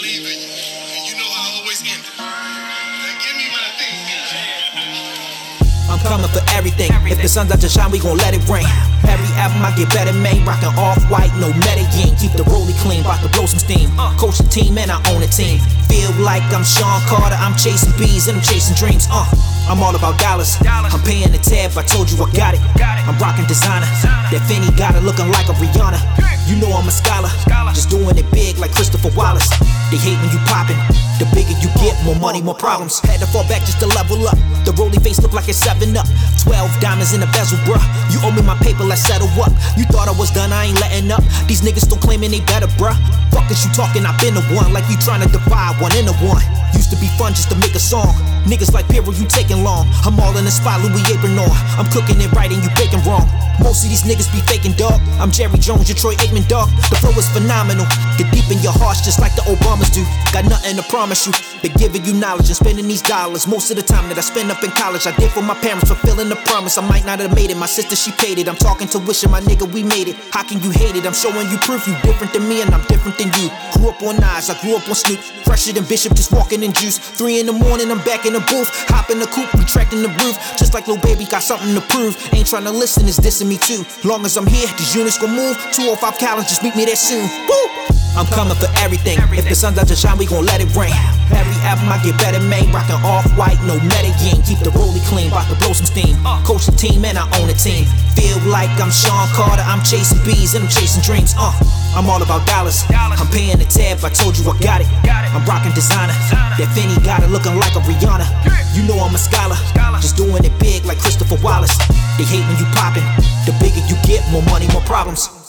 believe. And you know I always end it. I'm coming for everything. If the sun's out to shine, we gon' let it rain. Every album I get better, man. Rockin' off white, no Medellin. Keep the rollie clean, bout to blow some steam. Uh, coach the team, and I own the team. Feel like I'm Sean Carter, I'm chasing bees and I'm chasing dreams. Uh, I'm all about dollars. I'm paying the tab, I told you I got it. I'm rockin' designer. That Fenty got it looking like a Rihanna. You know I'm a scholar, just doing it big like Christopher Wallace. They hate when you poppin'. The bigger you get, more money, more problems. Had to fall back just to level up. The rollie face look like it's 7 up. 12 diamonds in the bezel, bruh. You owe me my paper, let's settle up. You thought I was done, I ain't letting up. These niggas still claiming they better, bruh. Fuck is you talking, i been the one. Like you trying to divide one into one. Used to just to make a song. Niggas like Piro, you taking long. I'm all in the spot, Louis apron on. I'm cooking it right and you baking wrong. Most of these niggas be faking, dog. I'm Jerry Jones, your Troy Aikman, dog. The flow is phenomenal. Get deep in your hearts just like the Obamas do. Got nothing to promise you. Been giving you knowledge and spending these dollars. Most of the time that I spend up in college, I did for my parents, fulfilling the promise. I might not have made it. My sister, she paid it. I'm talking to wishing my nigga, we made it. How can you hate it? I'm showing you proof you different than me and I'm different than you. Grew up on Nas, I grew up on Snoop. Fresher than Bishop, just walking in juice. Three in the morning, I'm back in the booth. Hop in the coupe, retracting the roof. Just like Lil Baby, got something to prove. Ain't trying to listen, it's dissing me too. Long as I'm here, these units gon' move. 205 Collins, just meet me there soon. Woo! I'm coming for everything. If the sun's out to shine, we gon' let it rain. Every album I get better made, rockin' off white, no Medellin. Keep the rollie clean, bout to blow some steam. Coach the team, and I own a team. Like I'm Sean Carter, I'm chasing bees and I'm chasing dreams. Uh, I'm all about dollars. I'm paying the tab, I told you I got it. I'm rocking designer. That Fenty got it looking like a Rihanna. You know I'm a scholar, just doing it big like Christopher Wallace. They hate when you poppin'. The bigger you get, more money, more problems.